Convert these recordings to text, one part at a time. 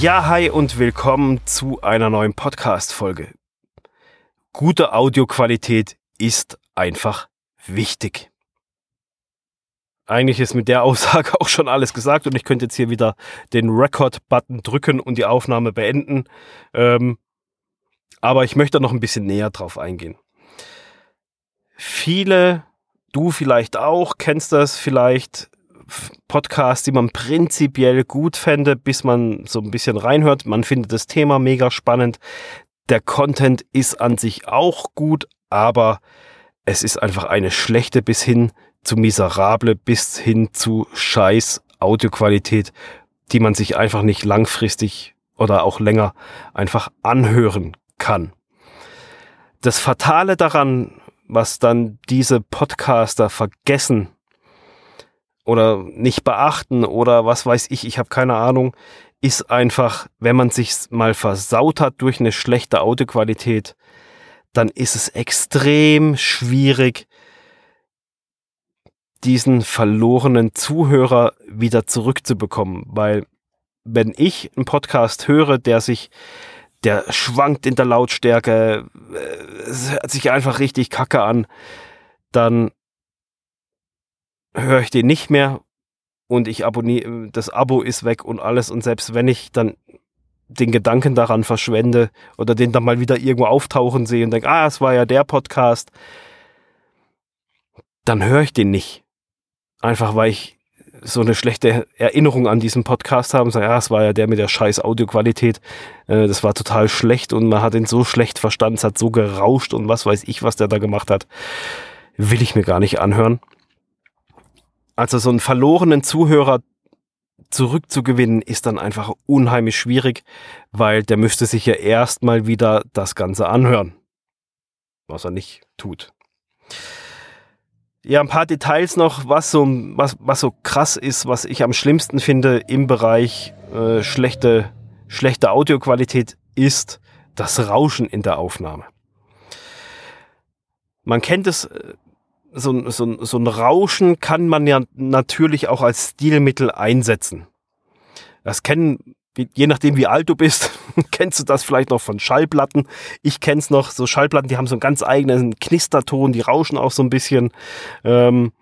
Ja, hi und willkommen zu einer neuen Podcast-Folge. Gute Audioqualität ist einfach wichtig. Eigentlich ist mit der Aussage auch schon alles gesagt und ich könnte jetzt hier wieder den Record-Button drücken und die Aufnahme beenden. Ähm, aber ich möchte noch ein bisschen näher drauf eingehen. Viele, du vielleicht auch, kennst das vielleicht, Podcasts, die man prinzipiell gut fände, bis man so ein bisschen reinhört. Man findet das Thema mega spannend. Der Content ist an sich auch gut, aber es ist einfach eine schlechte bis hin zu miserable, bis hin zu scheiß Audioqualität, die man sich einfach nicht langfristig oder auch länger einfach anhören kann. Das Fatale daran, was dann diese Podcaster vergessen oder nicht beachten oder was weiß ich, ich habe keine Ahnung, ist einfach, wenn man sich mal versaut hat durch eine schlechte Audioqualität, dann ist es extrem schwierig, diesen verlorenen Zuhörer wieder zurückzubekommen, weil wenn ich einen Podcast höre, der sich, der schwankt in der Lautstärke, äh, es hört sich einfach richtig kacke an, dann höre ich den nicht mehr und ich abonniere, das Abo ist weg und alles und selbst wenn ich dann den Gedanken daran verschwende oder den dann mal wieder irgendwo auftauchen sehe und denke, ah, es war ja der Podcast, dann höre ich den nicht. Einfach weil ich so eine schlechte Erinnerung an diesen Podcast habe und sage, ja, es war ja der mit der scheiß Audioqualität, äh, das war total schlecht und man hat ihn so schlecht verstanden, es hat so gerauscht und was weiß ich, was der da gemacht hat, will ich mir gar nicht anhören. Also so einen verlorenen Zuhörer zurückzugewinnen, ist dann einfach unheimlich schwierig, weil der müsste sich ja erstmal wieder das Ganze anhören. Was er nicht tut. Ja, ein paar Details noch, was so, was, was so krass ist, was ich am schlimmsten finde im Bereich äh, schlechte, schlechte Audioqualität, ist das Rauschen in der Aufnahme. Man kennt es äh, so, so, so ein Rauschen kann man ja natürlich auch als Stilmittel einsetzen. Das kennen, je nachdem wie alt du bist, kennst du das vielleicht noch von Schallplatten. Ich kenn's noch, so Schallplatten, die haben so einen ganz eigenen Knisterton, die rauschen auch so ein bisschen. Ähm,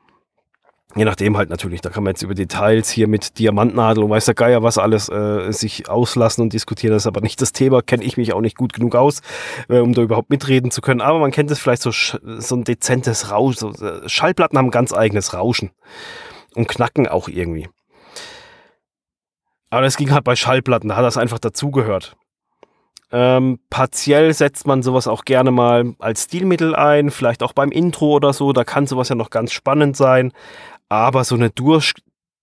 Je nachdem halt natürlich, da kann man jetzt über Details hier mit Diamantnadel und weiß der Geier was alles äh, sich auslassen und diskutieren. Das ist aber nicht das Thema, kenne ich mich auch nicht gut genug aus, äh, um da überhaupt mitreden zu können. Aber man kennt es vielleicht so, so ein dezentes Rauschen. So, äh, Schallplatten haben ganz eigenes Rauschen und knacken auch irgendwie. Aber das ging halt bei Schallplatten, da hat das einfach dazugehört. Ähm, partiell setzt man sowas auch gerne mal als Stilmittel ein, vielleicht auch beim Intro oder so, da kann sowas ja noch ganz spannend sein aber so eine durch,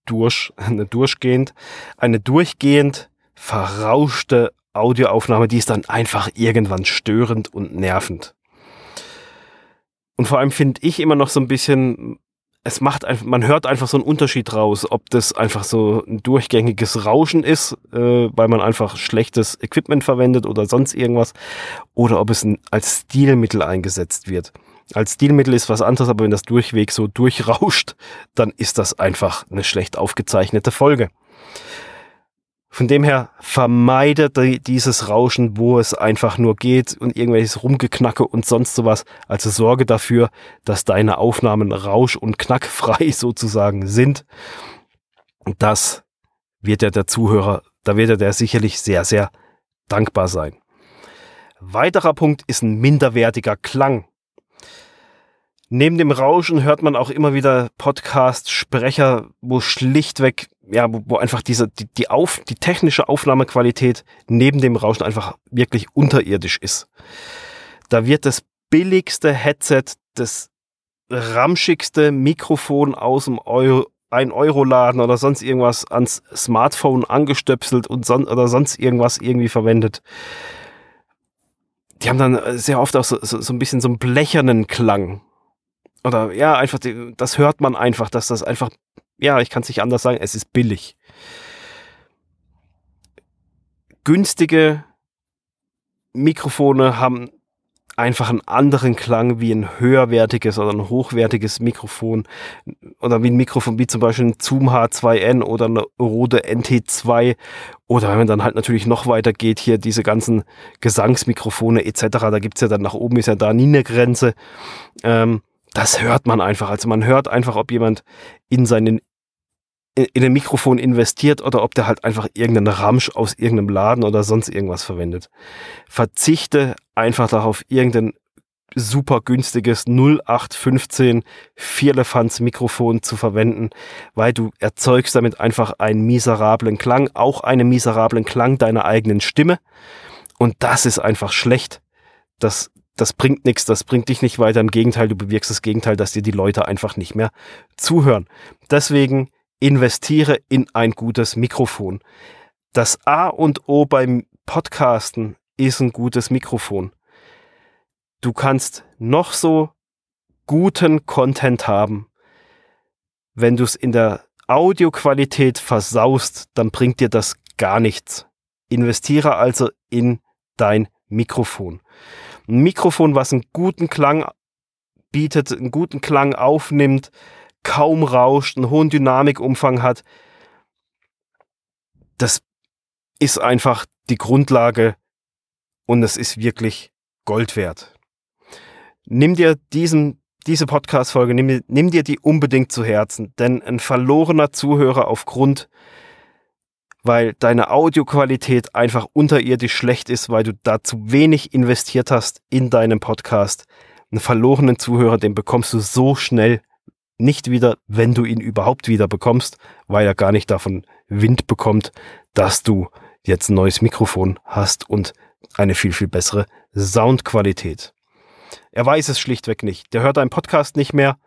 durch, eine durchgehend, eine durchgehend verrauschte Audioaufnahme, die ist dann einfach irgendwann störend und nervend. Und vor allem finde ich immer noch so ein bisschen, es macht einfach, man hört einfach so einen Unterschied raus, ob das einfach so ein durchgängiges Rauschen ist, äh, weil man einfach schlechtes Equipment verwendet oder sonst irgendwas, oder ob es als Stilmittel eingesetzt wird. Als Stilmittel ist was anderes, aber wenn das Durchweg so durchrauscht, dann ist das einfach eine schlecht aufgezeichnete Folge. Von dem her vermeide dieses Rauschen, wo es einfach nur geht und irgendwelches Rumgeknacke und sonst sowas. Also sorge dafür, dass deine Aufnahmen rausch- und knackfrei sozusagen sind. Das wird ja der Zuhörer, da wird er der sicherlich sehr, sehr dankbar sein. Weiterer Punkt ist ein minderwertiger Klang. Neben dem Rauschen hört man auch immer wieder Podcast-Sprecher, wo schlichtweg, ja, wo, wo einfach diese, die, die, auf, die technische Aufnahmequalität neben dem Rauschen einfach wirklich unterirdisch ist. Da wird das billigste Headset, das ramschigste Mikrofon aus dem Euro, 1-Euro-Laden oder sonst irgendwas ans Smartphone angestöpselt und son oder sonst irgendwas irgendwie verwendet. Die haben dann sehr oft auch so, so, so ein bisschen so einen blechernen Klang oder ja, einfach, das hört man einfach, dass das einfach, ja, ich kann es nicht anders sagen, es ist billig. Günstige Mikrofone haben einfach einen anderen Klang wie ein höherwertiges oder ein hochwertiges Mikrofon oder wie ein Mikrofon wie zum Beispiel ein Zoom H2N oder eine Rode NT2 oder wenn man dann halt natürlich noch weiter geht, hier diese ganzen Gesangsmikrofone etc., da gibt's ja dann nach oben ist ja da nie eine Grenze. Ähm, das hört man einfach. Also man hört einfach, ob jemand in seinen in ein Mikrofon investiert oder ob der halt einfach irgendeinen Ramsch aus irgendeinem Laden oder sonst irgendwas verwendet. Verzichte einfach darauf, irgendein super günstiges 0815 Vierlefanz Mikrofon zu verwenden, weil du erzeugst damit einfach einen miserablen Klang, auch einen miserablen Klang deiner eigenen Stimme. Und das ist einfach schlecht. Das, das bringt nichts, das bringt dich nicht weiter. Im Gegenteil, du bewirkst das Gegenteil, dass dir die Leute einfach nicht mehr zuhören. Deswegen investiere in ein gutes Mikrofon. Das A und O beim Podcasten ist ein gutes Mikrofon. Du kannst noch so guten Content haben. Wenn du es in der Audioqualität versaust, dann bringt dir das gar nichts. Investiere also in dein Mikrofon. Ein Mikrofon, was einen guten Klang bietet, einen guten Klang aufnimmt, kaum rauscht, einen hohen Dynamikumfang hat. Das ist einfach die Grundlage und es ist wirklich Gold wert. Nimm dir diesen, diese Podcast-Folge, nimm, nimm dir die unbedingt zu Herzen, denn ein verlorener Zuhörer aufgrund, weil deine Audioqualität einfach unterirdisch schlecht ist, weil du da zu wenig investiert hast in deinem Podcast. Einen verlorenen Zuhörer, den bekommst du so schnell nicht wieder, wenn du ihn überhaupt wieder bekommst, weil er gar nicht davon Wind bekommt, dass du jetzt ein neues Mikrofon hast und eine viel, viel bessere Soundqualität. Er weiß es schlichtweg nicht. Der hört einen Podcast nicht mehr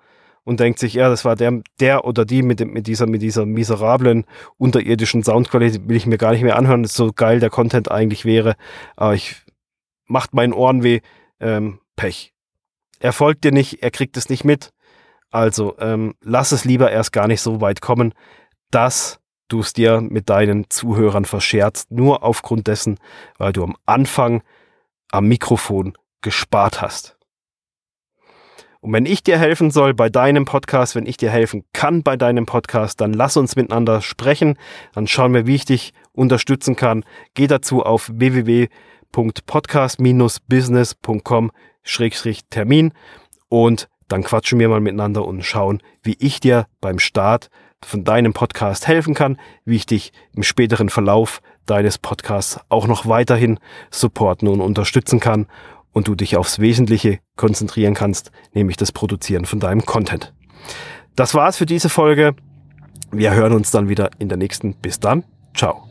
und denkt sich, ja, das war der, der oder die mit, dem, mit, dieser, mit dieser miserablen, unterirdischen Soundqualität, will ich mir gar nicht mehr anhören, so geil der Content eigentlich wäre, aber ich macht meinen Ohren weh, ähm, Pech. Er folgt dir nicht, er kriegt es nicht mit, also ähm, lass es lieber erst gar nicht so weit kommen, dass du es dir mit deinen Zuhörern verscherzt, nur aufgrund dessen, weil du am Anfang am Mikrofon gespart hast. Und wenn ich dir helfen soll bei deinem Podcast, wenn ich dir helfen kann bei deinem Podcast, dann lass uns miteinander sprechen. Dann schauen wir, wie ich dich unterstützen kann. Geh dazu auf www.podcast-business.com-termin und dann quatschen wir mal miteinander und schauen, wie ich dir beim Start von deinem Podcast helfen kann, wie ich dich im späteren Verlauf deines Podcasts auch noch weiterhin supporten und unterstützen kann und du dich aufs Wesentliche konzentrieren kannst, nämlich das Produzieren von deinem Content. Das war's für diese Folge. Wir hören uns dann wieder in der nächsten. Bis dann. Ciao.